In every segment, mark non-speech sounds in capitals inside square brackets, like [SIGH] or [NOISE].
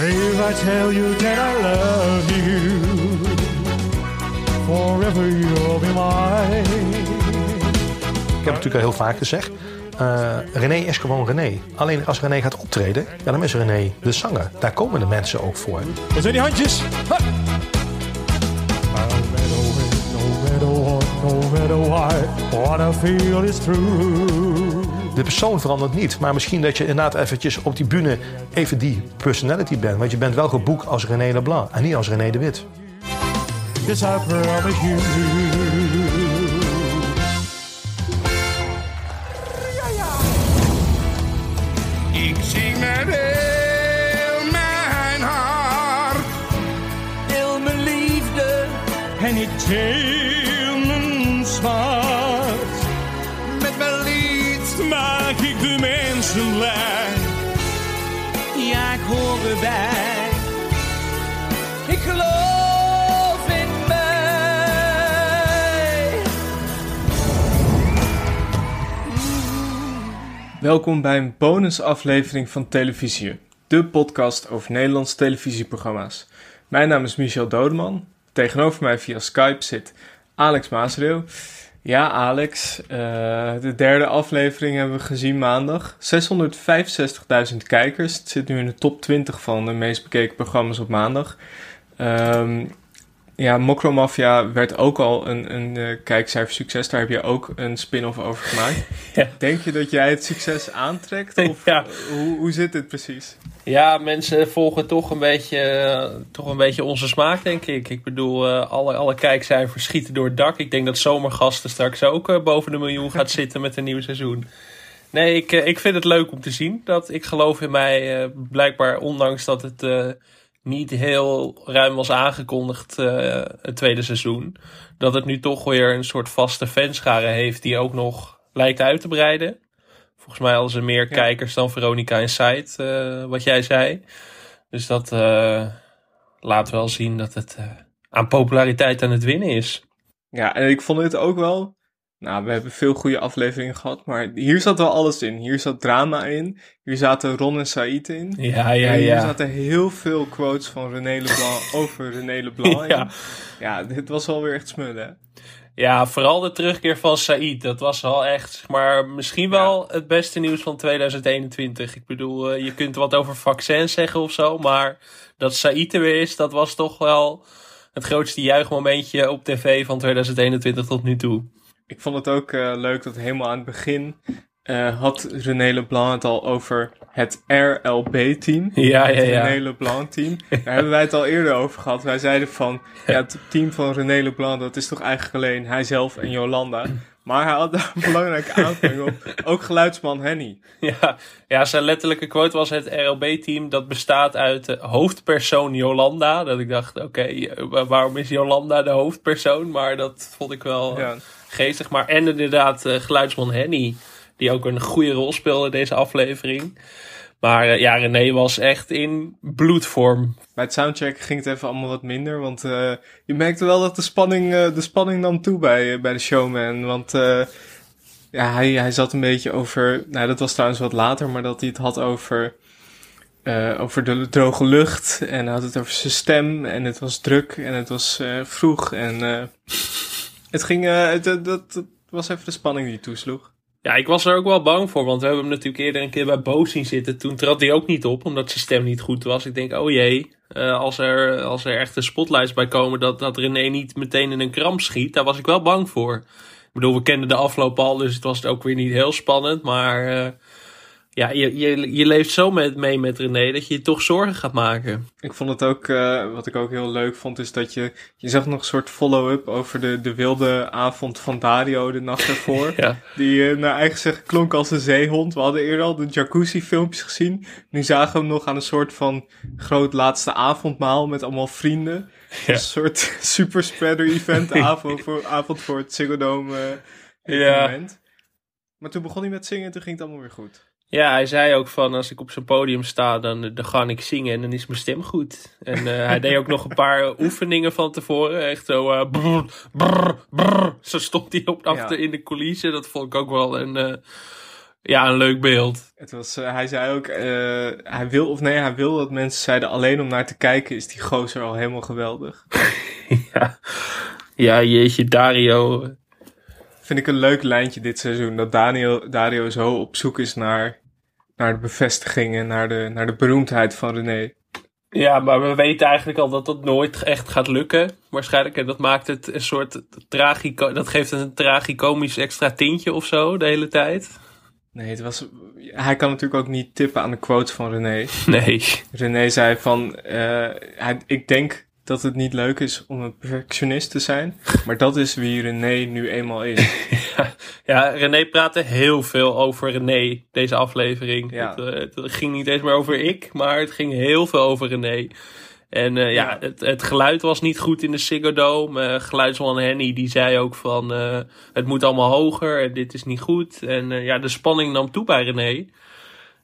If I tell you that I love you, forever you'll be mine. Ik heb het natuurlijk al heel vaak gezegd. eh, René is gewoon René. Alleen als René gaat optreden, ja, dan is René de zanger. Daar komen de mensen ook voor. Er zijn die handjes. Ha! No matter when, no matter what, no matter why, what I feel is true. De persoon verandert niet. Maar misschien dat je inderdaad eventjes op die bühne even die personality bent. Want je bent wel geboekt als René Leblanc en niet als René de Wit. Ik zing met heel mijn hart. Heel mijn liefde en ik deel Ja, ik hoor erbij. Ik geloof in mij. Welkom bij een bonusaflevering van Televisie, de podcast over Nederlandse televisieprogramma's. Mijn naam is Michel Dodeman. Tegenover mij via Skype zit Alex Maasreel. Ja, Alex, eh, de derde aflevering hebben we gezien maandag. 665.000 kijkers. Het zit nu in de top 20 van de meest bekeken programma's op maandag. Ehm, ja, Mokro Mafia werd ook al een, een eh, kijkcijfersucces. Daar heb je ook een spin-off over gemaakt. [LAUGHS] Ja. Denk je dat jij het succes aantrekt? [LAUGHS] Of Ja. hoe, hoe zit het precies? Ja, mensen volgen toch een beetje, eh, toch een beetje onze smaak, denk ik. Ik bedoel, eh, alle, alle kijkcijfers schieten door het dak. Ik denk dat Zomergasten straks ook boven de miljoen gaat [LAUGHS] zitten met een nieuw seizoen. Nee, ik, ik vind het leuk om te zien. Dat ik geloof in mij, blijkbaar ondanks dat het niet heel ruim was aangekondigd, eh, het tweede seizoen. Dat het nu toch weer een soort vaste fanschare heeft die ook nog lijkt uit te breiden. Volgens mij hadden ze meer Ja. kijkers dan Veronica Insight, eh wat jij zei. Dus dat eh, laat wel zien dat het aan populariteit aan het winnen is. Ja, en ik vond het ook wel. Nou, we hebben veel goede afleveringen gehad, maar hier zat wel alles in. Hier zat drama in, hier zaten Ron en Said in. Ja, ja, en hier ja. zaten heel veel quotes van René Leblanc [LAUGHS] over René Leblanc. Ja. Ja, dit was wel weer echt smullen. Ja, vooral de terugkeer van Said. Dat was wel echt, zeg maar, misschien wel het beste nieuws van 2021. Ik bedoel, eh, je kunt wat over vaccins zeggen of zo, maar dat Said er weer is, dat was toch wel het grootste juichmomentje op tv van 2021 tot nu toe. Ik vond het ook eh, leuk dat helemaal aan het begin eh, had René Leblanc het al over het RLB-team. Ja, het ja, ja. René Leblanc-team. Daar hebben wij het al eerder over gehad. Wij zeiden van, ja, het team van René Leblanc, dat is toch eigenlijk alleen hijzelf en Jolanda. Maar hij had daar een belangrijke aanvulling op. Ook geluidsman Henny. Ja, ja, zijn letterlijke quote was het RLB-team dat bestaat uit de hoofdpersoon Jolanda. Dat ik dacht, oké, eh, wa- waarom is Jolanda de hoofdpersoon? Maar dat vond ik wel Ja. Geestig. Maar en inderdaad eh, geluidsman Henny, die ook een goede rol speelde in deze aflevering. Maar eh, ja, René was echt in bloedvorm. Bij het soundcheck ging het even allemaal wat minder. Want eh, je merkte wel dat de spanning, de spanning nam toe bij, bij de showman. Want ja, hij, hij zat een beetje over... Nou, dat was trouwens wat later. Maar dat hij het had over, over de droge lucht. En hij had het over zijn stem. En het was druk. En het was vroeg. En het ging... eh, het, het, het- was even de spanning die toesloeg. Ja, ik was er ook wel bang voor, want we hebben hem natuurlijk eerder een keer bij Boos zien zitten. Toen trad hij ook niet op, omdat zijn stem niet goed was. Ik denk, oh jee, eh, als, er, als er echt een spotlights bij komen, dat, dat René niet meteen in een kramp schiet. Daar was ik wel bang voor. Ik bedoel, we kenden de afloop al, dus het was ook weer niet heel spannend. Maar eh, ja, je, je, je leeft zo met, mee met René dat je je toch zorgen gaat maken. Ik vond het ook, eh, wat ik ook heel leuk vond, is dat je, je zag nog een soort follow-up over de, de wilde avond van Dario de nacht ervoor. [LAUGHS] Ja. Die eh, naar eigen zeggen klonk als een zeehond. We hadden eerder al de jacuzzi filmpjes gezien. Nu zagen we hem nog aan een soort van groot laatste avondmaal met allemaal vrienden. Ja. Een soort [LAUGHS] super spreader event [LAUGHS] avond voor, avond voor het Ziggo Dome eh, Ja. Maar toen begon hij met zingen en toen ging het allemaal weer goed. Ja, hij zei ook van als ik op zijn podium sta, dan, dan ga ik zingen en dan is mijn stem goed. En eh, hij deed ook nog een paar [LAUGHS] oefeningen van tevoren. Echt zo eh brrr, brrr, brrr. Zo stond hij op achter Ja. in de coulissen. Dat vond ik ook wel een, eh, Ja, een leuk beeld. Het was, eh, hij zei ook, eh, hij wil of nee, hij wil dat mensen zeiden alleen om naar te kijken is die gozer al helemaal geweldig. [LAUGHS] ja. ja, jeetje, Dario. Vind ik een leuk lijntje dit seizoen, dat Dario, Dario zo op zoek is naar, naar de bevestigingen, naar de, naar de beroemdheid van René. Ja, maar we weten eigenlijk al dat dat nooit echt gaat lukken. Waarschijnlijk. En dat maakt het een soort tragico... Dat geeft een tragicomisch extra tintje of zo de hele tijd. Nee, het was, hij kan natuurlijk ook niet tippen aan de quotes van René. [LAUGHS] Nee. René zei van, eh, hij, ik denk dat het niet leuk is om een perfectionist te zijn. Maar dat is wie René nu eenmaal is. [LAUGHS] Ja, ja, René praatte heel veel over René, deze aflevering. Ja. Het, eh, het ging niet eens meer over ik, maar het ging heel veel over René. En eh, ja, Ja. Het, het geluid was niet goed in de Ziggo Dome. Eh, geluidsman Henny die zei ook van het moet allemaal hoger en dit is niet goed. En ja, de spanning nam toe bij René.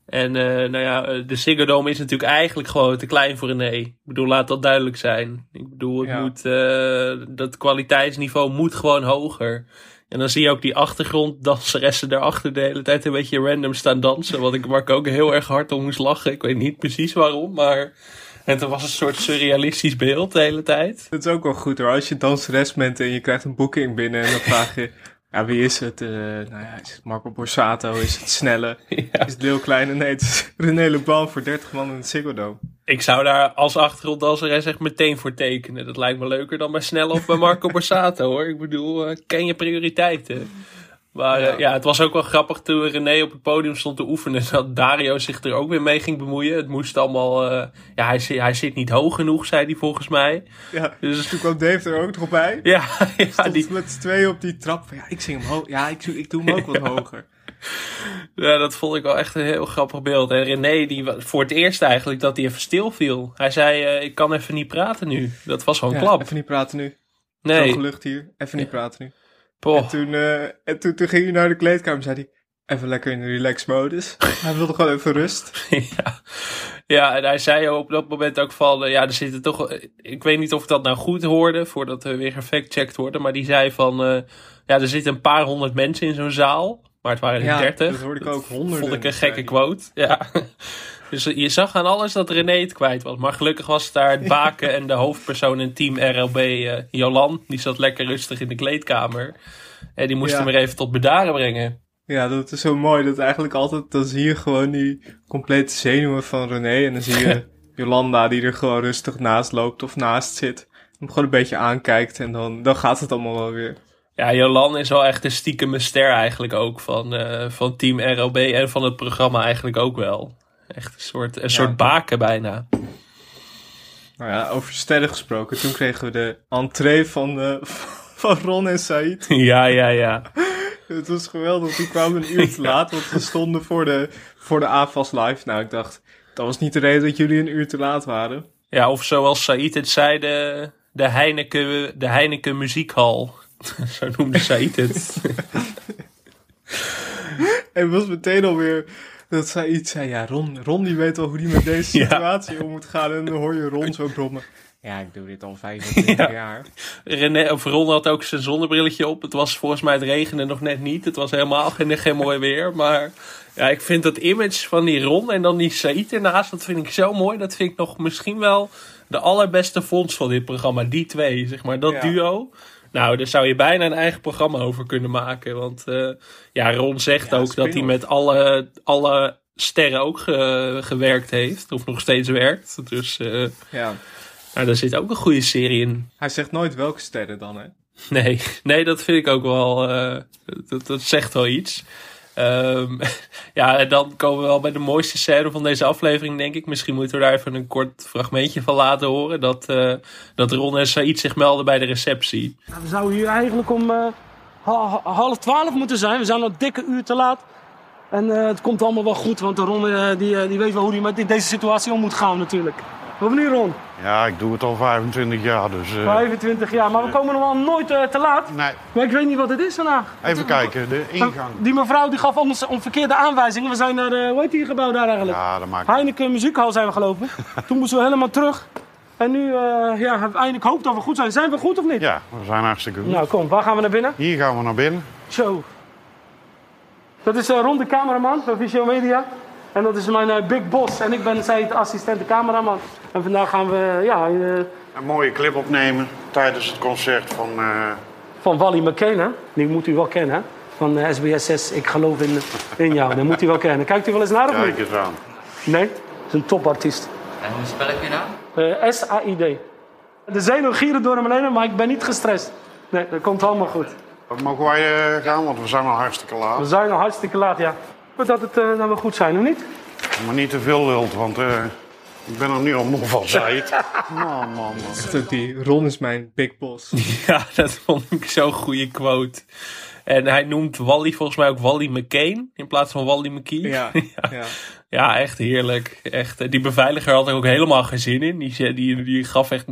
En eh, nou ja, eh, de Ziggo Dome is natuurlijk eigenlijk gewoon te klein voor René. Ik bedoel, laat dat duidelijk zijn. Ik bedoel, het Ja. moet, eh, dat kwaliteitsniveau moet gewoon hoger. En dan zie je ook die achtergronddanseressen daarachter de hele tijd een beetje random staan dansen. Wat ik, waar ik ook heel erg hard om moest lachen. Ik weet niet precies waarom, maar het was een soort surrealistisch beeld de hele tijd. Dat is ook wel goed hoor. Als je danseres bent en je krijgt een boeking binnen en dan vraag je... Ja, wie is het? Eh, nou ja, is het Marco Borsato? Is het Snelle? [LAUGHS] Ja. Is het Leeuw Kleine? Nee, het is René Leblanc voor 30 man in het Ziggo. Ik zou daar als achtergronddanseres echt meteen voor tekenen. Dat lijkt me leuker dan bij Snelle of bij Marco [LAUGHS] Borsato hoor. Ik bedoel, eh, ken je prioriteiten. Maar eh, Ja. ja. het was ook wel grappig toen René op het podium stond te oefenen. Dat Dario zich er ook weer mee ging bemoeien. Het moest allemaal... eh, ja, hij, hij zit niet hoog genoeg, zei hij volgens mij. Ja, Dus toen kwam Dave er ook nog bij. ja, [LAUGHS] ja Stond die, met z'n tweeën op die trap. van, Ja, ik zing hem hoog. Ja, ik, ik doe hem ook wat [LAUGHS] hoger. Ja, dat vond ik wel echt een heel grappig beeld. En René, die voor het eerst eigenlijk dat hij even stil viel. Hij zei, eh, ik kan even niet praten nu. Dat was gewoon Ja, klap. Even niet praten nu. nee, Droge lucht hier. Even niet praten nu. Poh. En, toen, eh, en toen, toen ging hij naar de kleedkamer en zei hij... Even lekker in de relax modus. [LAUGHS] hij wilde gewoon even rust. [LAUGHS] ja. ja, en hij zei op dat moment ook van, eh, ja, er zitten toch, eh, ik weet niet of ik dat nou goed hoorde, voordat we weer gefactcheckt worden, maar die zei van, ja, er zitten een paar honderd mensen in zo'n zaal, maar het waren er Ja, dertig. dat hoorde ik ook, honderden, Vond ik een gekke quote, ja. Dus je zag aan alles dat René het kwijt was. Maar gelukkig was daar het [LAUGHS] baken en de hoofdpersoon in team RLB, eh, Jolan. Die zat lekker rustig in de kleedkamer. En die moest Ja. hem weer even tot bedaren brengen. Ja, dat is zo mooi. Dat eigenlijk altijd... Dan zie je gewoon die complete zenuwen van René. En dan zie je [LAUGHS] Jolanda die er gewoon rustig naast loopt of naast zit. Hem gewoon een beetje aankijkt. En dan, dan gaat het allemaal wel weer. Ja, Jolan is wel echt een stiekeme ster eigenlijk ook van, eh, van Team ROB en van het programma eigenlijk ook wel. Echt een soort, een soort baken bijna. Nou ja, over sterren gesproken. Toen kregen we de entree van, eh, [LAUGHS] van Ron en Said. [LAUGHS] ja, ja, ja. Het was geweldig. Toen kwamen een uur te [LAUGHS] laat, want we stonden voor de, voor de AFAS live. Nou, ik dacht, dat was niet de reden dat jullie een uur te laat waren. Ja, of zoals Said het zei, de, de, Heineken, de Heineken Muziekhal. Zo noemde Said het. En was meteen alweer dat Said zei, ja, Ron, Ron die weet wel hoe die met deze [LAUGHS] Ja. situatie om moet gaan. En dan hoor je Ron zo brommen. Ja, ik doe dit al [LAUGHS] 25 jaar. René, of Ron had ook zijn zonnebrilletje op. Het was volgens mij het regende nog net niet. Het was helemaal geen, geen [LAUGHS] mooi weer. Maar ja, ik vind dat image van die Ron en dan die Said ernaast, dat vind ik zo mooi. Dat vind ik nog misschien wel de allerbeste vondst van dit programma. Die twee, zeg maar, dat Ja. duo. Nou, daar zou je bijna een eigen programma over kunnen maken. Want eh, ja, Ron zegt Ja, ook dat hij met alle, alle sterren ook ge- gewerkt heeft. Of nog steeds werkt. Dus eh, Ja. nou, daar zit ook een goede serie in. Hij zegt nooit welke sterren dan, hè? Nee, [LAUGHS] nee, dat vind ik ook wel. eh, dat, dat zegt wel iets. Ehm, [LAUGHS] ja, en dan komen we wel bij de mooiste scène van deze aflevering, denk ik. Misschien moeten we daar even een kort fragmentje van laten horen. Dat, eh, dat Ron en Said zich melden bij de receptie. We zouden hier eigenlijk om eh, ha- ha- half twaalf moeten zijn. We zijn al een dikke uur te laat. En eh, het komt allemaal wel goed, want Ron die, die weet wel hoe hij met deze situatie om moet gaan natuurlijk. Wat nu Ron? Ja, ik doe het al 25 jaar, dus... eh, 25 jaar, maar we komen normaal nooit eh, te laat. nee, Maar ik weet niet wat het is vandaag. even kijken, de ingang. Die mevrouw die gaf ons om verkeerde aanwijzingen. We zijn naar, de, hoe heet die gebouw daar eigenlijk? Ja, dat maakt Heineken Muziekhal zijn we gelopen. [LAUGHS] Toen moesten we helemaal terug. En nu eh, ja, eindelijk hoop dat we goed zijn. Zijn we goed of niet? Ja, we zijn hartstikke goed. Nou kom, waar gaan we naar binnen? Hier gaan we naar binnen. Zo. Dat is eh, Ron, de cameraman van Visio Media. En dat is mijn eh, big boss. En ik ben zij de assistente cameraman. En vandaag gaan we ja, eh, Een mooie clip opnemen tijdens het concert van... eh, van Wally McCain, hè? Die moet u wel kennen, hè? Van SBS 6, Ik geloof in, in jou. Dat moet u wel kennen. Kijkt u wel eens naar of kijk niet? eens aan. Nee? Dat is een topartiest. En hoe spel ik je nou? Eh, S-A-I-D. De zenuwen gieren door hem heen, maar ik ben niet gestrest. Nee, dat komt allemaal goed. Mogen wij eh, gaan, want we zijn al hartstikke We laat. zijn al hartstikke laat, ja. Dat het uh, wel goed zijn, of niet? Maar niet te veel lult, want eh, ik ben er nu al moe van, zei het. [LAUGHS] Man, man, man. Echt ook die Ron is mijn big boss. [LAUGHS] Ja, dat vond ik zo'n goede quote. En hij noemt Wally volgens mij ook Wally McCain in plaats van Wally McKee. Ja, [LAUGHS] ja. Ja, echt heerlijk. Echt, eh, die beveiliger had er ook helemaal geen zin in. Die, die, die gaf echt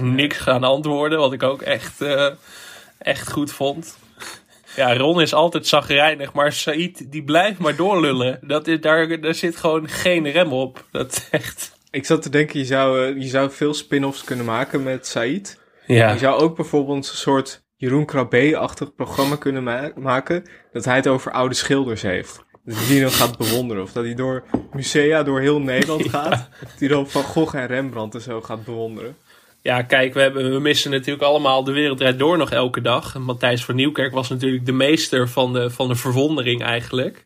niks aan antwoorden, wat ik ook echt, eh, echt goed vond. Ja, Ron is altijd zagrijnig, maar Said die blijft maar doorlullen. Dat is, daar, daar zit gewoon geen rem op. Dat echt... Ik zat te denken, je zou, eh, je zou veel spin-offs kunnen maken met Said. Ja, Je zou ook bijvoorbeeld een soort Jeroen Krabbe-achtig programma kunnen ma- maken. Dat hij het over oude schilders heeft. Dat hij die dan gaat bewonderen. Of dat hij door musea door heel Nederland [LAUGHS] gaat. Dat hij dan Van Gogh en Rembrandt en zo gaat bewonderen. Ja, kijk, we, hebben, we missen natuurlijk allemaal de wereld draait door nog elke dag. En Matthijs van Nieuwkerk was natuurlijk de meester van de, van de verwondering eigenlijk.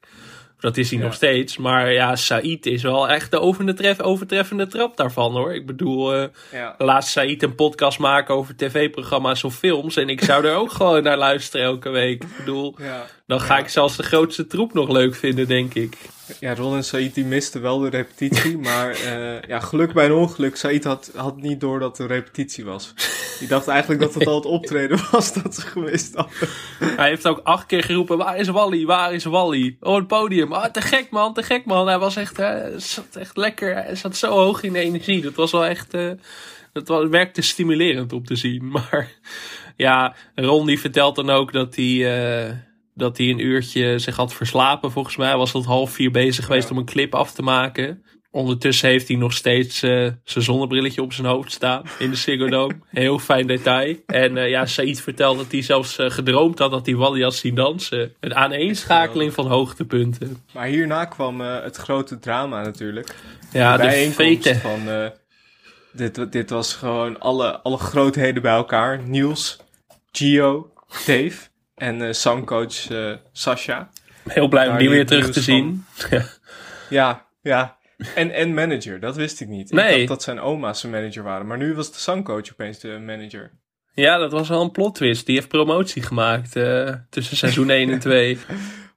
Dat is hij Ja. nog steeds. Maar ja, Said is wel echt de overtref, overtreffende trap daarvan hoor. Ik bedoel, eh, Ja. laat Said een podcast maken over tv-programma's of films. En ik zou er ook [LAUGHS] gewoon naar luisteren elke week. Ik bedoel, Ja. Dan ga ik zelfs de grootste troep nog leuk vinden, denk ik. Ja, Ron en Said die misten wel de repetitie, [LAUGHS] maar eh, ja, geluk bij een ongeluk. Said had, had niet door dat een repetitie was. Die dacht eigenlijk dat het al het optreden [LAUGHS] was dat ze gemist hadden. Hij heeft ook acht keer geroepen: Waar is Wally? Waar is Wally? Oh, het podium. Ah, te gek man, te gek man. Hij was echt, eh, zat echt lekker. Hij zat zo hoog in de energie. Dat was wel echt. eh, dat was, werkte stimulerend om te zien. [LAUGHS] Maar ja, Ron die vertelt dan ook dat hij. Dat hij een uurtje zich had verslapen. Volgens mij Hij was tot half vier bezig geweest om een clip af te maken. Ondertussen heeft hij nog steeds eh, zijn zonnebrilletje op zijn hoofd staan in de Ziggo Dome. [LAUGHS] Heel fijn detail. En eh, ja, Said vertelt dat hij zelfs eh, gedroomd had dat hij Wally had zien dansen. Een aaneenschakeling van hoogtepunten. Maar hierna kwam het grote drama natuurlijk. Ja, de fete. van... dit, dit was gewoon alle, alle grootheden bij elkaar. Niels, Gio, Dave en eh zangcoach eh, Sasha. Heel blij om die weer terug nieuws te zien. [LAUGHS] Ja, ja. En, en manager, dat wist ik niet. Nee. Ik dacht dat zijn oma's zijn manager waren. Maar nu was de zangcoach opeens de manager. Ja, dat was wel een plot twist. Die heeft promotie gemaakt eh, tussen seizoen 1 en 2. [LAUGHS]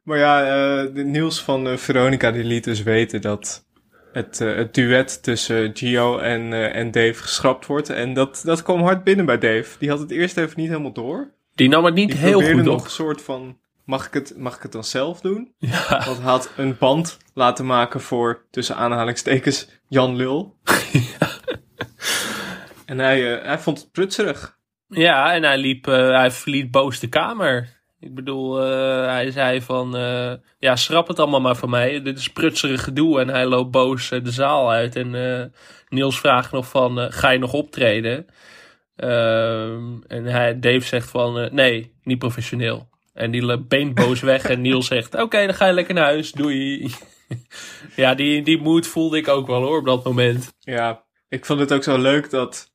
Maar ja, eh, de Niels van Veronica die liet dus weten dat het, het duet tussen Gio en, en Dave geschrapt wordt. En dat, dat kwam hard binnen bij Dave. Die had het eerst even niet helemaal door. Die nam het niet Die heel goed nog op. een soort van, mag ik het, mag ik het dan zelf doen? Ja. Want hij had een band laten maken voor, tussen aanhalingstekens, Jan Lul. [LAUGHS] En hij, eh, hij vond het prutserig. Ja, en hij, liep, eh, hij verliet boos de kamer. Ik bedoel, eh, hij zei van, ja, schrap het allemaal maar van mij. Dit is prutserig gedoe. En hij loopt boos de zaal uit. En Niels vraagt nog van, ga je nog optreden? Ehm, en hij, Dave zegt van, eh, nee, niet professioneel. En die beent boos weg. en Niels [LAUGHS] zegt, oké, dan ga je lekker naar huis. Doei. [LAUGHS] ja, die, die moed voelde ik ook wel hoor, op dat moment. Ja, ik vond het ook zo leuk dat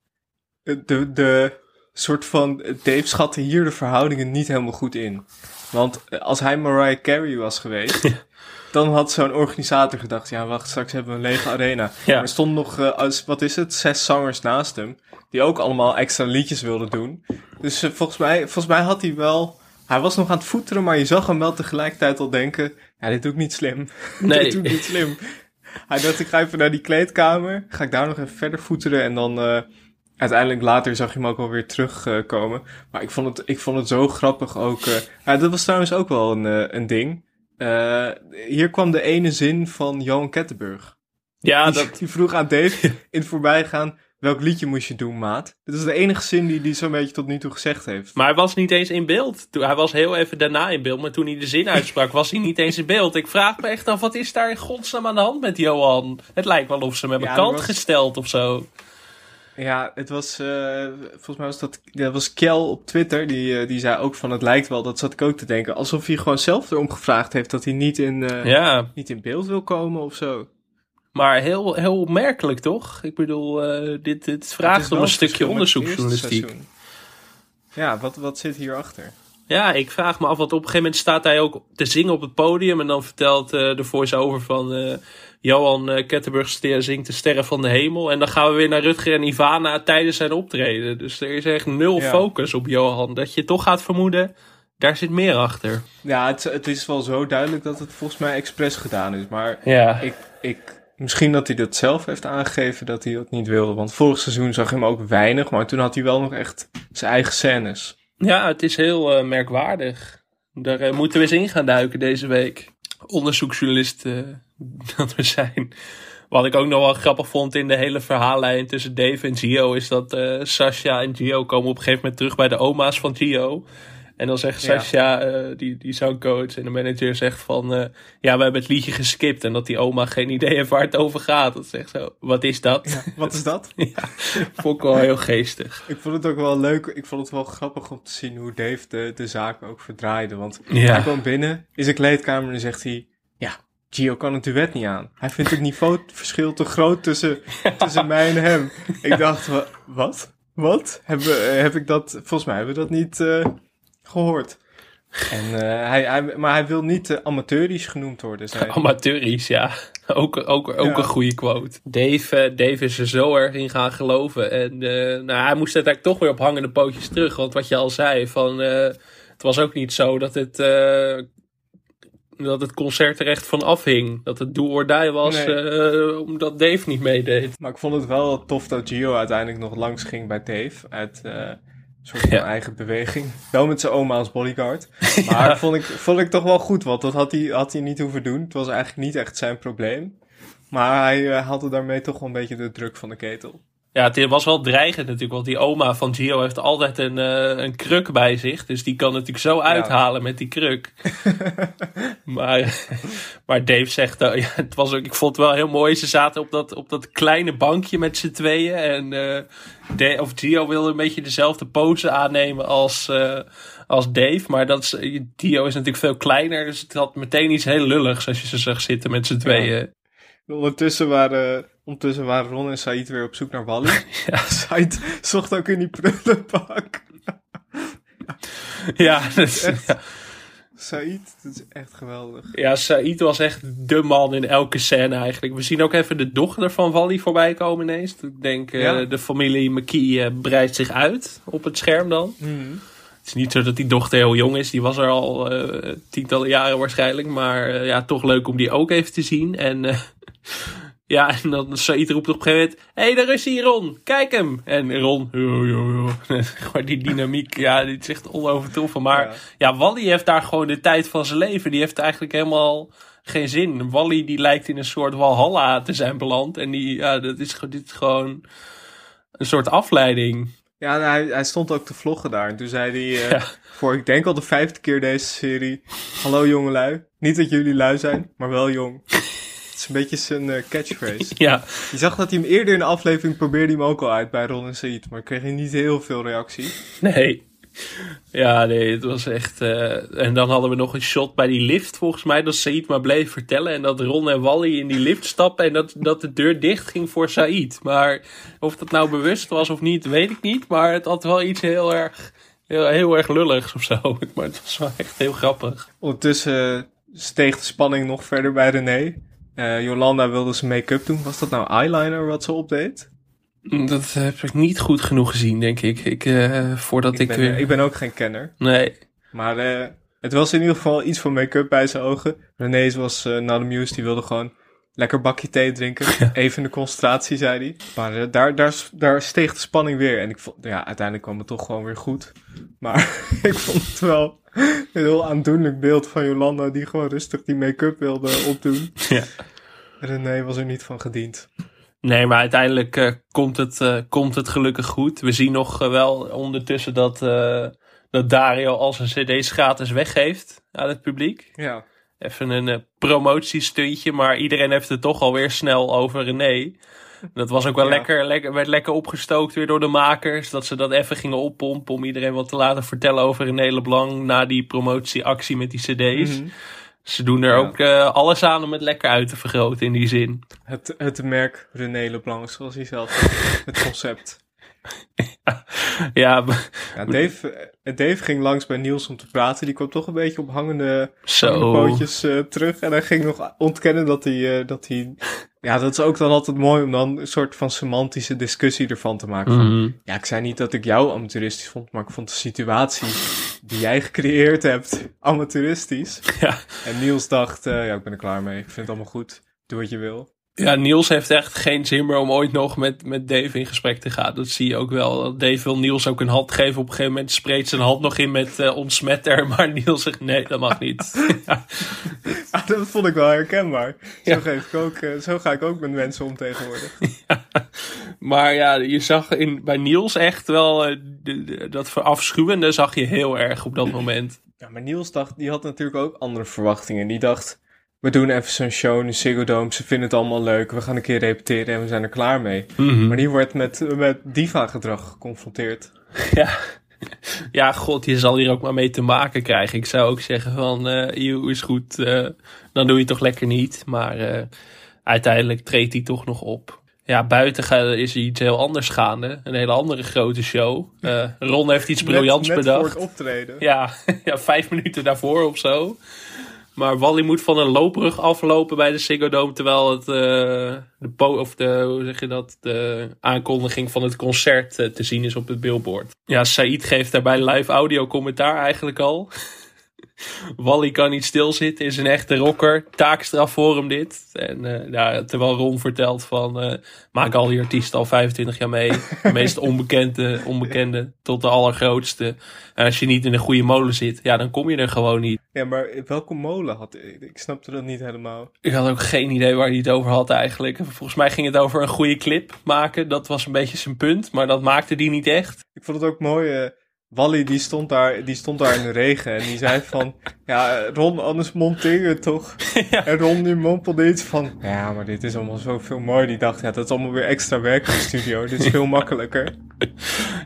de, de soort van, Dave schatte hier de verhoudingen niet helemaal goed in. Want als hij Mariah Carey was geweest, dan had zo'n organisator gedacht, ja wacht, straks hebben we een lege arena. Ja. Maar er stonden nog, eh, als, wat is het, zes zangers naast hem, die ook allemaal extra liedjes wilden doen. Dus eh, volgens, mij, volgens mij had hij wel, hij was nog aan het voeteren, maar je zag hem wel tegelijkertijd al denken, ja dit doe ik niet slim. [LAUGHS] Nee. dit doe ik niet slim. Hij dacht, ik ga even naar die kleedkamer. Ga ik daar nog even verder voeteren. En dan eh, uiteindelijk later zag je hem ook wel weer terugkomen. maar ik vond, het, ik vond het zo grappig ook. eh. ja, dat was trouwens ook wel een, eh, een ding. Eh, hier kwam de ene zin van Johan Kettenburg. Ja, die, dat, die vroeg aan Dave [LAUGHS] in het voorbijgaan... welk liedje moest je doen, maat? Dit is de enige zin die hij zo'n beetje tot nu toe gezegd heeft. Maar hij was niet eens in beeld. Hij was heel even daarna in beeld. Maar toen hij de zin [LAUGHS] uitsprak, was hij niet eens in beeld. Ik vraag me echt af, wat is daar in godsnaam aan de hand met Johan? Het lijkt wel of ze hem hebben Ja, kant was- gesteld of zo. Ja, het was, eh, volgens mij was dat, dat was Kel op Twitter, die, eh, die zei ook van het lijkt wel, dat zat ik ook te denken, alsof hij gewoon zelf erom gevraagd heeft dat hij niet in, eh, Ja, niet in beeld wil komen of zo. maar heel, heel opmerkelijk toch? Ik bedoel, dit, dit vraagt om een stukje onderzoeksjournalistiek. Ja, wat, wat zit hierachter? Ja, ik vraag me af, want op een gegeven moment staat hij ook te zingen op het podium. En dan vertelt eh, de voice-over van eh, Johan uh, Kettenburg zingt de sterren van de hemel. En dan gaan we weer naar Rutger en Ivana tijdens zijn optreden. Dus er is echt nul Ja. focus op Johan. Dat je toch gaat vermoeden, daar zit meer achter. Ja, het, het is wel zo duidelijk dat het volgens mij expres gedaan is, maar Ja, ik, ik, misschien dat hij dat zelf heeft aangegeven dat hij dat niet wilde. Want vorig seizoen zag je hem ook weinig, maar toen had hij wel nog echt zijn eigen scènes. Ja het is heel eh, merkwaardig. Daar eh, moeten we eens in gaan duiken deze week. Onderzoeksjournalist eh, [LAUGHS] dat we zijn. Wat ik ook nog wel grappig vond in de hele verhaallijn tussen Dave en Gio... is dat Sasha en Gio komen op een gegeven moment terug bij de oma's van Gio. En dan zegt Ja. Sasha, eh, die, die zangcoach en de manager, zegt van... eh, ja, we hebben het liedje geskipt en dat die oma geen idee heeft waar het over gaat. Dat zegt zo, wat is dat? Wat is dat? [LAUGHS] Ja, vond ik wel heel geestig. Ik vond het ook wel leuk. Ik vond het wel grappig om te zien hoe Dave de, de zaak ook verdraaide. Want Ja. hij kwam binnen in zijn kleedkamer en zegt hij... Ja, Gio kan het duet niet aan. Hij vindt het niveauverschil [LAUGHS] te groot tussen, tussen mij en hem. Ik dacht, wa- wat? Wat? Heb, eh, heb ik dat... Volgens mij hebben we dat niet gehoord. En, eh, hij, hij, maar hij wil niet uh, amateurisch genoemd worden. Zei. Amateurisch, ja. Ook, ook, ook Ja. een goede quote. Dave, eh, Dave is er zo erg in gaan geloven. En nou, hij moest uiteindelijk toch weer op hangende pootjes terug. Want wat je al zei, van, het was ook niet zo dat het, dat het concert er echt van afhing. Dat het do or die was, Nee. omdat Dave niet meedeed. Maar ik vond het wel tof dat Gio uiteindelijk nog langs ging bij Dave. Uit soort van Ja. eigen beweging. Wel met zijn oma als bodyguard. [LAUGHS] Maar vond, ik, vond ik toch wel goed, want dat had hij, had hij niet hoeven doen. Het was eigenlijk niet echt zijn probleem. Maar hij eh, haalde daarmee toch wel een beetje de druk van de ketel. Ja, het was wel dreigend natuurlijk, want die oma van Gio heeft altijd een, eh, een kruk bij zich. Dus die kan natuurlijk zo uithalen met die kruk. [LAUGHS] maar, maar Dave zegt, eh, ja, het was ook, ik vond het wel heel mooi. Ze zaten op dat, op dat kleine bankje met z'n tweeën. En eh, De- of Gio wilde een beetje dezelfde pose aannemen als, als Dave. Maar dat is, Gio is natuurlijk veel kleiner, dus het had meteen iets heel lulligs als je ze zag zitten met z'n tweeën. Ondertussen waren, ondertussen waren Ron en Said weer op zoek naar Wally. [LAUGHS] Ja. Said zocht ook in die prullenbak. Ja, [LAUGHS] dat is- Echt? ja. Said, dat is echt geweldig. Ja, Said was echt de man in elke scène eigenlijk. We zien ook even de dochter van Wally voorbij komen ineens. Ik denk, eh, de familie McKee eh, breidt zich uit op het scherm dan. Het is niet zo dat die dochter heel jong is. Die was er al eh, tientallen jaren waarschijnlijk. Maar ja, toch leuk om die ook even te zien. En ja, en dan Said roept op een gegeven moment... Hé, hey, daar is hij, Ron. Kijk hem. En Ron... [LAUGHS] Die dynamiek, ja, die is echt onovertroffen. Maar Ja. ja, Wally heeft daar gewoon de tijd van zijn leven. Die heeft eigenlijk helemaal geen zin. Wally die lijkt in een soort Walhalla te zijn beland. En die, ja, dat is, dit is gewoon een soort afleiding. Ja, hij, hij stond ook te vloggen daar. En toen zei hij, eh, [LAUGHS] Ja. voor ik denk al de vijfde keer deze serie... Hallo jongelui. Niet dat jullie lui zijn, maar wel jong. [LAUGHS] Is een beetje zijn eh, catchphrase. [LAUGHS] Ja, Je zag dat hij hem eerder in de aflevering probeerde hem ook al uit bij Ron en Said. Maar kreeg hij niet heel veel reactie. nee. Ja, nee, het was echt... eh, en dan hadden we nog een shot bij die lift, volgens mij. Dat Said maar bleef vertellen. En dat Ron en Wally in die lift stappen. En dat, dat de deur dicht ging voor Said. Maar of dat nou bewust was of niet, weet ik niet. Maar het had wel iets heel erg... Heel, heel erg lulligs of zo. Maar het was wel echt heel grappig. Ondertussen steeg de spanning nog verder bij René. Eh, Jolanda wilde zijn make-up doen. Was dat nou eyeliner wat ze opdeed? Dat heb ik niet goed genoeg gezien, denk ik. ik eh, voordat ik, Ik ben, weer... ik ben ook geen kenner. Nee. Maar eh, het was in ieder geval iets van make-up bij zijn ogen. René was uh, not amused. Die wilde gewoon lekker bakje thee drinken. [LAUGHS] Even in de concentratie, zei hij. Maar eh, daar, daar, daar steeg de spanning weer. En ik vond, ja, uiteindelijk kwam het toch gewoon weer goed. Maar [LAUGHS] ik vond het wel een heel aandoenlijk beeld van Jolanda... die gewoon rustig die make-up wilde opdoen. [LAUGHS] Ja. René was er niet van gediend. Nee, maar uiteindelijk eh, komt, het, eh, komt het gelukkig goed. We zien nog wel ondertussen dat, dat Dario al zijn cd's gratis weggeeft aan het publiek. Ja. Even een eh, promotiestuntje, maar iedereen heeft het toch alweer snel over René. Dat was ook wel Ja. lekker, lekker, werd lekker opgestookt weer door de makers. Dat ze dat even gingen oppompen om iedereen wat te laten vertellen over René Leblanc na die promotieactie met die cd's. Mhm. Ze doen er Ja. ook eh, alles aan om het lekker uit te vergroten in die zin. Het, het merk René Leblanc, zoals hij zelf zegt. Het concept. [LAUGHS] Ja, Ja, Dave, eh, Dave ging langs bij Niels om te praten. Die kwam toch een beetje op hangende, pootjes eh, terug. En hij ging nog ontkennen dat hij, eh, dat hij... Ja, dat is ook dan altijd mooi om dan een soort van semantische discussie ervan te maken. Van, Mhm. Ja, ik zei niet dat ik jou amateuristisch vond, maar ik vond de situatie die jij gecreëerd hebt amateuristisch. Ja. En Niels dacht, ja, ik ben er klaar mee. Ik vind het allemaal goed. Doe wat je wil. Ja, Niels heeft echt geen zin meer om ooit nog met, met Dave in gesprek te gaan. Dat zie je ook wel. Dave wil Niels ook een hand geven. Op een gegeven moment spreekt zijn hand nog in met eh ontsmetter. [LAUGHS] Maar Niels zegt nee, dat mag niet. [LAUGHS] ja. Dat vond ik wel herkenbaar. Zo, Ja. geef ik ook, eh, zo ga ik ook met mensen om tegenwoordig. [LAUGHS] Maar ja, je zag in, bij Niels echt wel eh, de- de- dat verafschuwende zag je heel erg op dat [CLEARS THROAT] moment. Ja, maar Niels dacht, die had natuurlijk ook andere verwachtingen. Die dacht, we doen even zo'n show in de Ziggo Dome. Ze vinden het allemaal leuk. We gaan een keer repeteren en we zijn er klaar mee. Maar die wordt met, met diva-gedrag geconfronteerd. [LAUGHS] Ja. ja, god, je zal hier ook maar mee te maken krijgen. Ik zou ook zeggen van, joh, is goed, eh, dan doe je toch lekker niet. Maar eh, uiteindelijk treedt hij toch nog op. Ja, buiten is er iets heel anders gaande. Een hele andere grote show. Eh, Ron heeft iets briljants net, net bedacht. voor het optreden. Ja, [LAUGHS] ja, vijf minuten daarvoor of zo. Maar Wally moet van een loopbrug aflopen bij de Ziggo Dome, terwijl het, eh, de, of de, hoe zeg je dat, de aankondiging van het concert eh, te zien is op het billboard. Ja, Said geeft daarbij live audio commentaar eigenlijk al. [LAUGHS] Wally kan niet stilzitten, is een echte rocker. Taakstraf voor hem dit. En ja, terwijl Ron vertelt van... eh maak al die artiesten al 25 jaar mee. De meest [LAUGHS] onbekende, onbekende tot de allergrootste. En als je niet in een goede molen zit, ja, dan kom je er gewoon niet. Ja, maar welke molen had ik? Ik snapte dat niet helemaal. Ik had ook geen idee waar hij het over had eigenlijk. Volgens mij ging het over een goede clip maken. Dat was een beetje zijn punt, maar dat maakte hij niet echt. Ik vond het ook mooi. eh, Wally die stond, daar, die stond daar in de regen en die zei van... Ja, Ron, anders monteer je het toch? [LAUGHS] En Ron die mompelde iets van... Ja, maar dit is allemaal zoveel mooi. Die dacht, ja, dat is allemaal weer extra werk in de studio. Dit is veel [LAUGHS] makkelijker.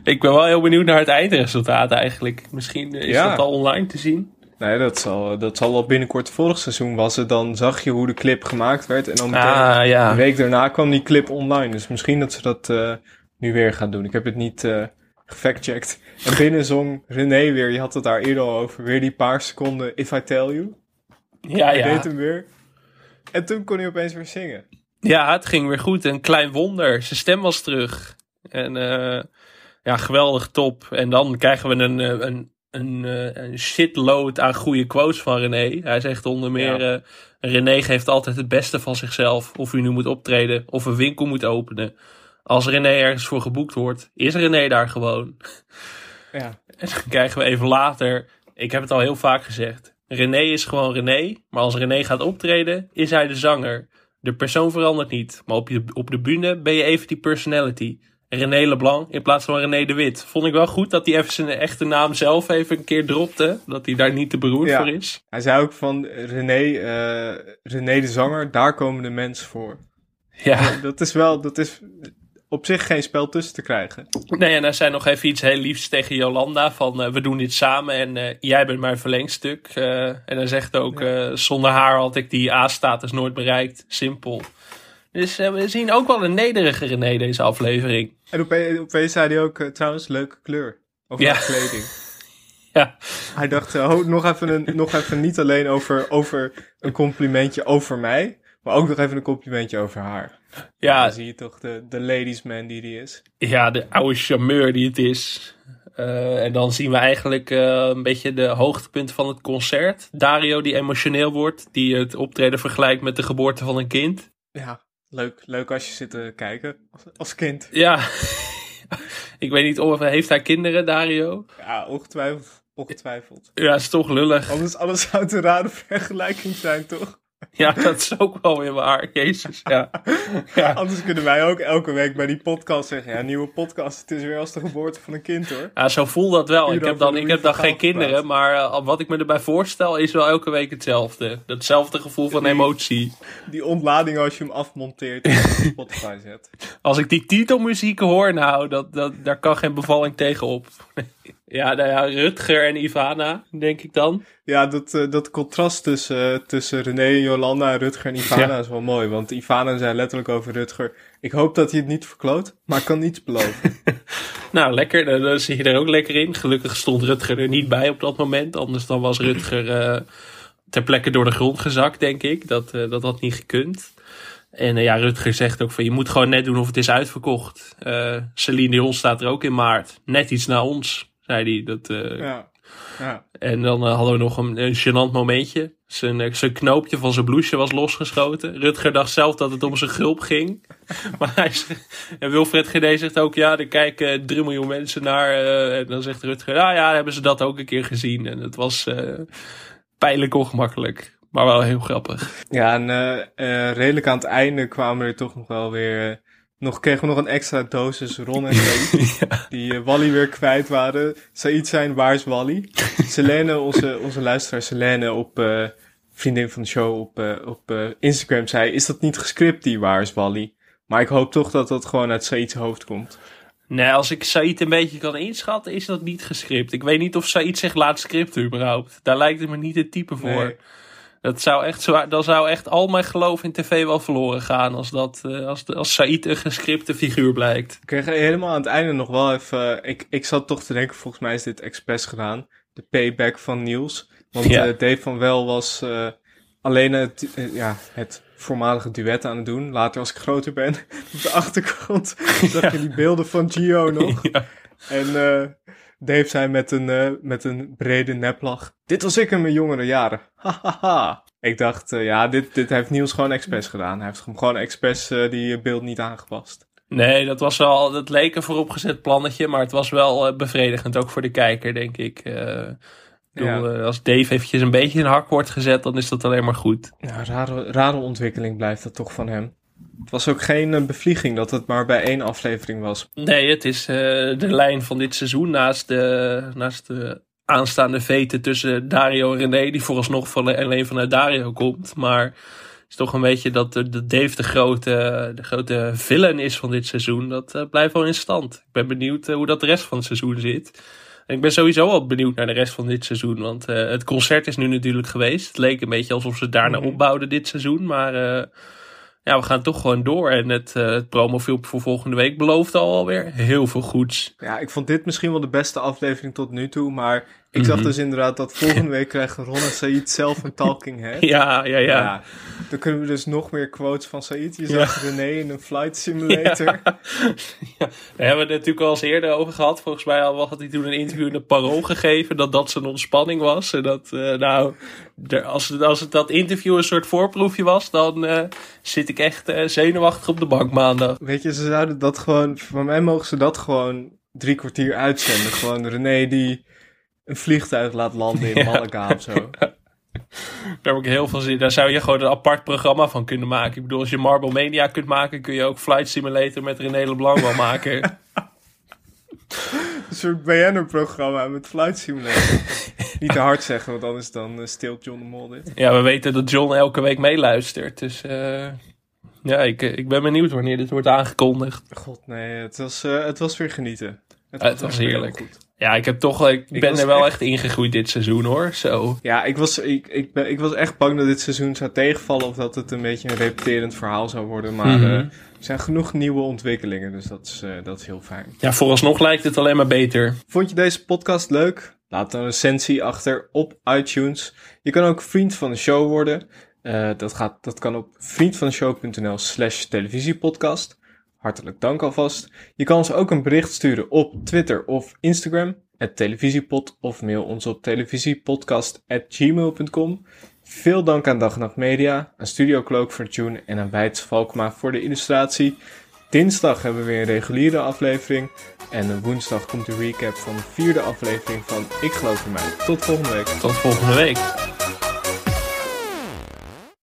Ik ben wel heel benieuwd naar het eindresultaat eigenlijk. Misschien is Ja. dat al online te zien. Nee, dat zal, dat zal al binnenkort vorig seizoen was het. Dan zag je hoe de clip gemaakt werd. En dan meteen Ah, ja. een week daarna kwam die clip online. Dus misschien dat ze dat eh, nu weer gaan doen. Ik heb het niet eh gefactcheckt. En binnen zong René weer, je had het daar eerder al over, weer die paar seconden If I Tell You. Ja, Hij ja. deed hem weer. En toen kon hij opeens weer zingen. Ja, het ging weer goed. Een klein wonder. Zijn stem was terug. En eh, ja, geweldig top. En dan krijgen we een, eh, een, een, eh, een shitload aan goede quotes van René. Hij zegt onder meer... Ja. René geeft altijd het beste van zichzelf. Of u nu moet optreden of een winkel moet openen. Als René ergens voor geboekt wordt, is René daar gewoon. Ja. En dan krijgen we even later... Ik heb het al heel vaak gezegd. René is gewoon René. Maar als René gaat optreden, is hij de zanger. De persoon verandert niet. Maar op, je, op de bühne ben je even die personality. René Leblanc in plaats van René de Wit. Vond ik wel goed dat hij even zijn echte naam zelf even een keer dropte. Dat hij daar niet te beroerd Ja. voor is. Hij zei ook van René, eh, René de zanger, daar komen de mensen voor. Ja. Dat is wel, dat is op zich geen spel tussen te krijgen. Nee, en hij zei nog even iets heel liefs tegen Jolanda. Van eh, we doen dit samen en eh, jij bent mijn verlengstuk. Eh, en hij zegt ook, zonder haar had ik die A-status nooit bereikt. Simpel. Dus we zien ook wel een nederige René deze aflevering. En opeens, opeens zei hij ook, trouwens, leuke kleur. Over Ja. kleding. [LAUGHS] Ja. Hij dacht, oh, nog, even een, nog even niet alleen over, over een complimentje over mij, maar ook nog even een complimentje over haar. Ja, Dan zie je toch de, de ladies man die die is. ja, de oude charmeur die het is. Eh, en dan zien we eigenlijk eh, een beetje de hoogtepunten van het concert. Dario die emotioneel wordt, die het optreden vergelijkt met de geboorte van een kind. Ja, leuk, leuk als je zit te kijken als, als kind. Ja, [LAUGHS] ik weet niet of heeft hij kinderen, Dario? Ja, ongetwijfeld. ongetwijfeld. Ja, is toch lullig. Anders, anders zou het een rare vergelijking zijn, toch? [LAUGHS] Ja, dat is ook wel weer waar. Jezus, ja. [LAUGHS] ja. Anders kunnen wij ook elke week bij die podcast zeggen... Ja, nieuwe podcast, het is weer als de geboorte van een kind hoor. Ja, zo voelt dat wel. Ik heb dan, ik heb dan geen kinderen, maar eh, wat ik me erbij voorstel is wel elke week hetzelfde. Datzelfde gevoel van emotie. Die ontlading als je hem afmonteert en op Spotify zet. [LAUGHS] Als ik die titelmuziek hoor, nou, dat, dat, daar kan geen bevalling tegen op. Ja, nou ja, Rutger en Ivana, denk ik dan. Ja, dat, eh, dat contrast tussen, eh, tussen René, Jolanda, Rutger en Ivana Ja. is wel mooi. Want Ivana zei letterlijk over Rutger... Ik hoop dat hij het niet verkloot, maar ik kan niets beloven. [LAUGHS] Nou, lekker, dan, dan zit je er ook lekker in. Gelukkig stond Rutger er niet bij op dat moment. Anders dan was Rutger eh, ter plekke door de grond gezakt, denk ik. Dat, eh, dat had niet gekund. En ja, Rutger zegt ook van je moet gewoon net doen of het is uitverkocht. Eh Celine Dion staat er ook in maart. Net iets na ons, zei hij. Dat, eh, ja. ja. En dan eh, hadden we nog een, een gênant momentje. Zijn, eh, zijn knoopje van zijn blouseje was losgeschoten. Rutger dacht zelf dat het om zijn gulp ging. [LAUGHS] maar hij en Wilfred Gené zegt ook, ja, er kijken 3 miljoen mensen naar. en dan zegt Rutger, nou ja, hebben ze dat ook een keer gezien. En het was pijnlijk ongemakkelijk. Maar wel heel grappig. Ja, en redelijk aan het einde kwamen er toch nog wel weer... nog, kregen we nog een extra dosis Ron en [LAUGHS] Said. Die eh, Wally weer kwijt waren. Said zijn, waar is Wally? [LAUGHS] Selene, onze, onze luisteraar Selene op... eh, vriendin van de show op, eh, op eh, Instagram zei... Is dat niet gescript, die waar is Wally? Maar ik hoop toch dat dat gewoon uit Said's hoofd komt. Nee, als ik Said een beetje kan inschatten, is dat niet gescript. Ik weet niet of Said zich laat scripten überhaupt. Daar lijkt het me niet het type voor. Nee. Dat zou echt, zo- dan zou echt al mijn geloof in tv wel verloren gaan als, dat, eh, als, als Said een gescripte figuur blijkt. Ik kreeg helemaal aan het einde nog wel even... eh, ik, ik zat toch te denken, volgens mij is dit expres gedaan. De payback van Niels. Want Ja. eh, Dave van Wel was alleen het, ja, het voormalige duet aan het doen. Later als ik groter ben. [LAUGHS] Op de achtergrond [LAUGHS] zag je die beelden van Gio nog. [LAUGHS] Ja. En Dave zei met een, eh, met een brede neplach. Dit was ik in mijn jongere jaren. [LAUGHS] Hahaha. Ik dacht, eh, ja, dit, dit heeft Niels gewoon expres gedaan. Hij heeft hem gewoon expres eh, die beeld niet aangepast. Nee, dat was wel, dat leek een vooropgezet plannetje, maar het was wel bevredigend, ook voor de kijker, denk ik. Ik bedoel, Ja. als Dave eventjes een beetje in hak wordt gezet, dan is dat alleen maar goed. Ja, rare, rare ontwikkeling blijft dat toch van hem. Het was ook geen eh, bevlieging dat het maar bij één aflevering was. Nee, het is eh, de lijn van dit seizoen naast de, naast de aanstaande veten tussen Dario en René, die vooralsnog van, alleen vanuit Dario komt. Maar het is toch een beetje dat de, de Dave de grote, de grote villain is van dit seizoen. Dat eh, blijft wel in stand. Ik ben benieuwd hoe dat de rest van het seizoen zit. En ik ben sowieso wel benieuwd naar de rest van dit seizoen. Want het concert is nu natuurlijk geweest. Het leek een beetje alsof ze daarna Mhm. opbouwden dit seizoen. Maar ja, we gaan toch gewoon door. En het, eh het promofilmpje voor volgende week belooft al alweer heel veel goeds. Ja, ik vond dit misschien wel de beste aflevering tot nu toe. Maar ik zag Mhm. dus inderdaad dat volgende week krijgen Ron en Said zelf een talking head. [LAUGHS] Ja, ja, ja. Dan kunnen we dus nog meer quotes van Said. Je zag René in een flight [LAUGHS] simulator. Ja, [LAUGHS] daar hebben we het natuurlijk al eens eerder over gehad. Volgens mij had had hij toen een interview in de Parool gegeven dat dat zijn ontspanning was. En dat, eh, nou, er- als, het, als het dat interview een soort voorproefje was, dan eh, zit ik echt eh, zenuwachtig op de bank maandag. Weet je, ze zouden dat gewoon... Voor mij mogen ze dat gewoon drie kwartier uitzenden. Gewoon René die een vliegtuig laat landen in Ja. Malaga of zo. [LAUGHS] Daar heb ik heel veel zin in. Daar zou je gewoon een apart programma van kunnen maken. Ik bedoel, als je Marble Mania kunt maken, kun je ook Flight Simulator met René Leblanc wel maken. [LAUGHS] Een soort BN'er-programma met flight simulator. [LAUGHS] Niet te hard zeggen, want anders dan eh, steelt John de Mol dit. ja, we weten dat John elke week meeluistert. Dus eh, ja, ik, eh, ik ben benieuwd wanneer dit wordt aangekondigd. God, nee, het was, het was weer genieten. Het was heerlijk. goed. Ja, ik heb toch, ik, Ik ben er wel echt- echt ingegroeid dit seizoen hoor. Zo. Ja, ik was, ik, ik, ben, ik was echt bang dat dit seizoen zou tegenvallen of dat het een beetje een repeterend verhaal zou worden. Maar Mhm. er zijn genoeg nieuwe ontwikkelingen, dus dat is, dat is heel fijn. Ja, vooralsnog lijkt het alleen maar beter. Vond je deze podcast leuk? Laat een recensie achter op iTunes. Je kan ook vriend van de show worden. Eh, dat, gaat, dat kan op vriendvandeshow.nl slash televisiepodcast. Hartelijk dank alvast. Je kan ons ook een bericht sturen op Twitter of Instagram. Televisiepod of mail ons op televisiepodcast.gmail.com. Veel dank aan Dag Nacht Media, aan Studio Cloak voor Tune en aan Weits Valkma voor de illustratie. Dinsdag hebben we weer een reguliere aflevering. En woensdag komt de recap van de vierde aflevering van Ik Geloof in Mij. Tot volgende week. Tot volgende week.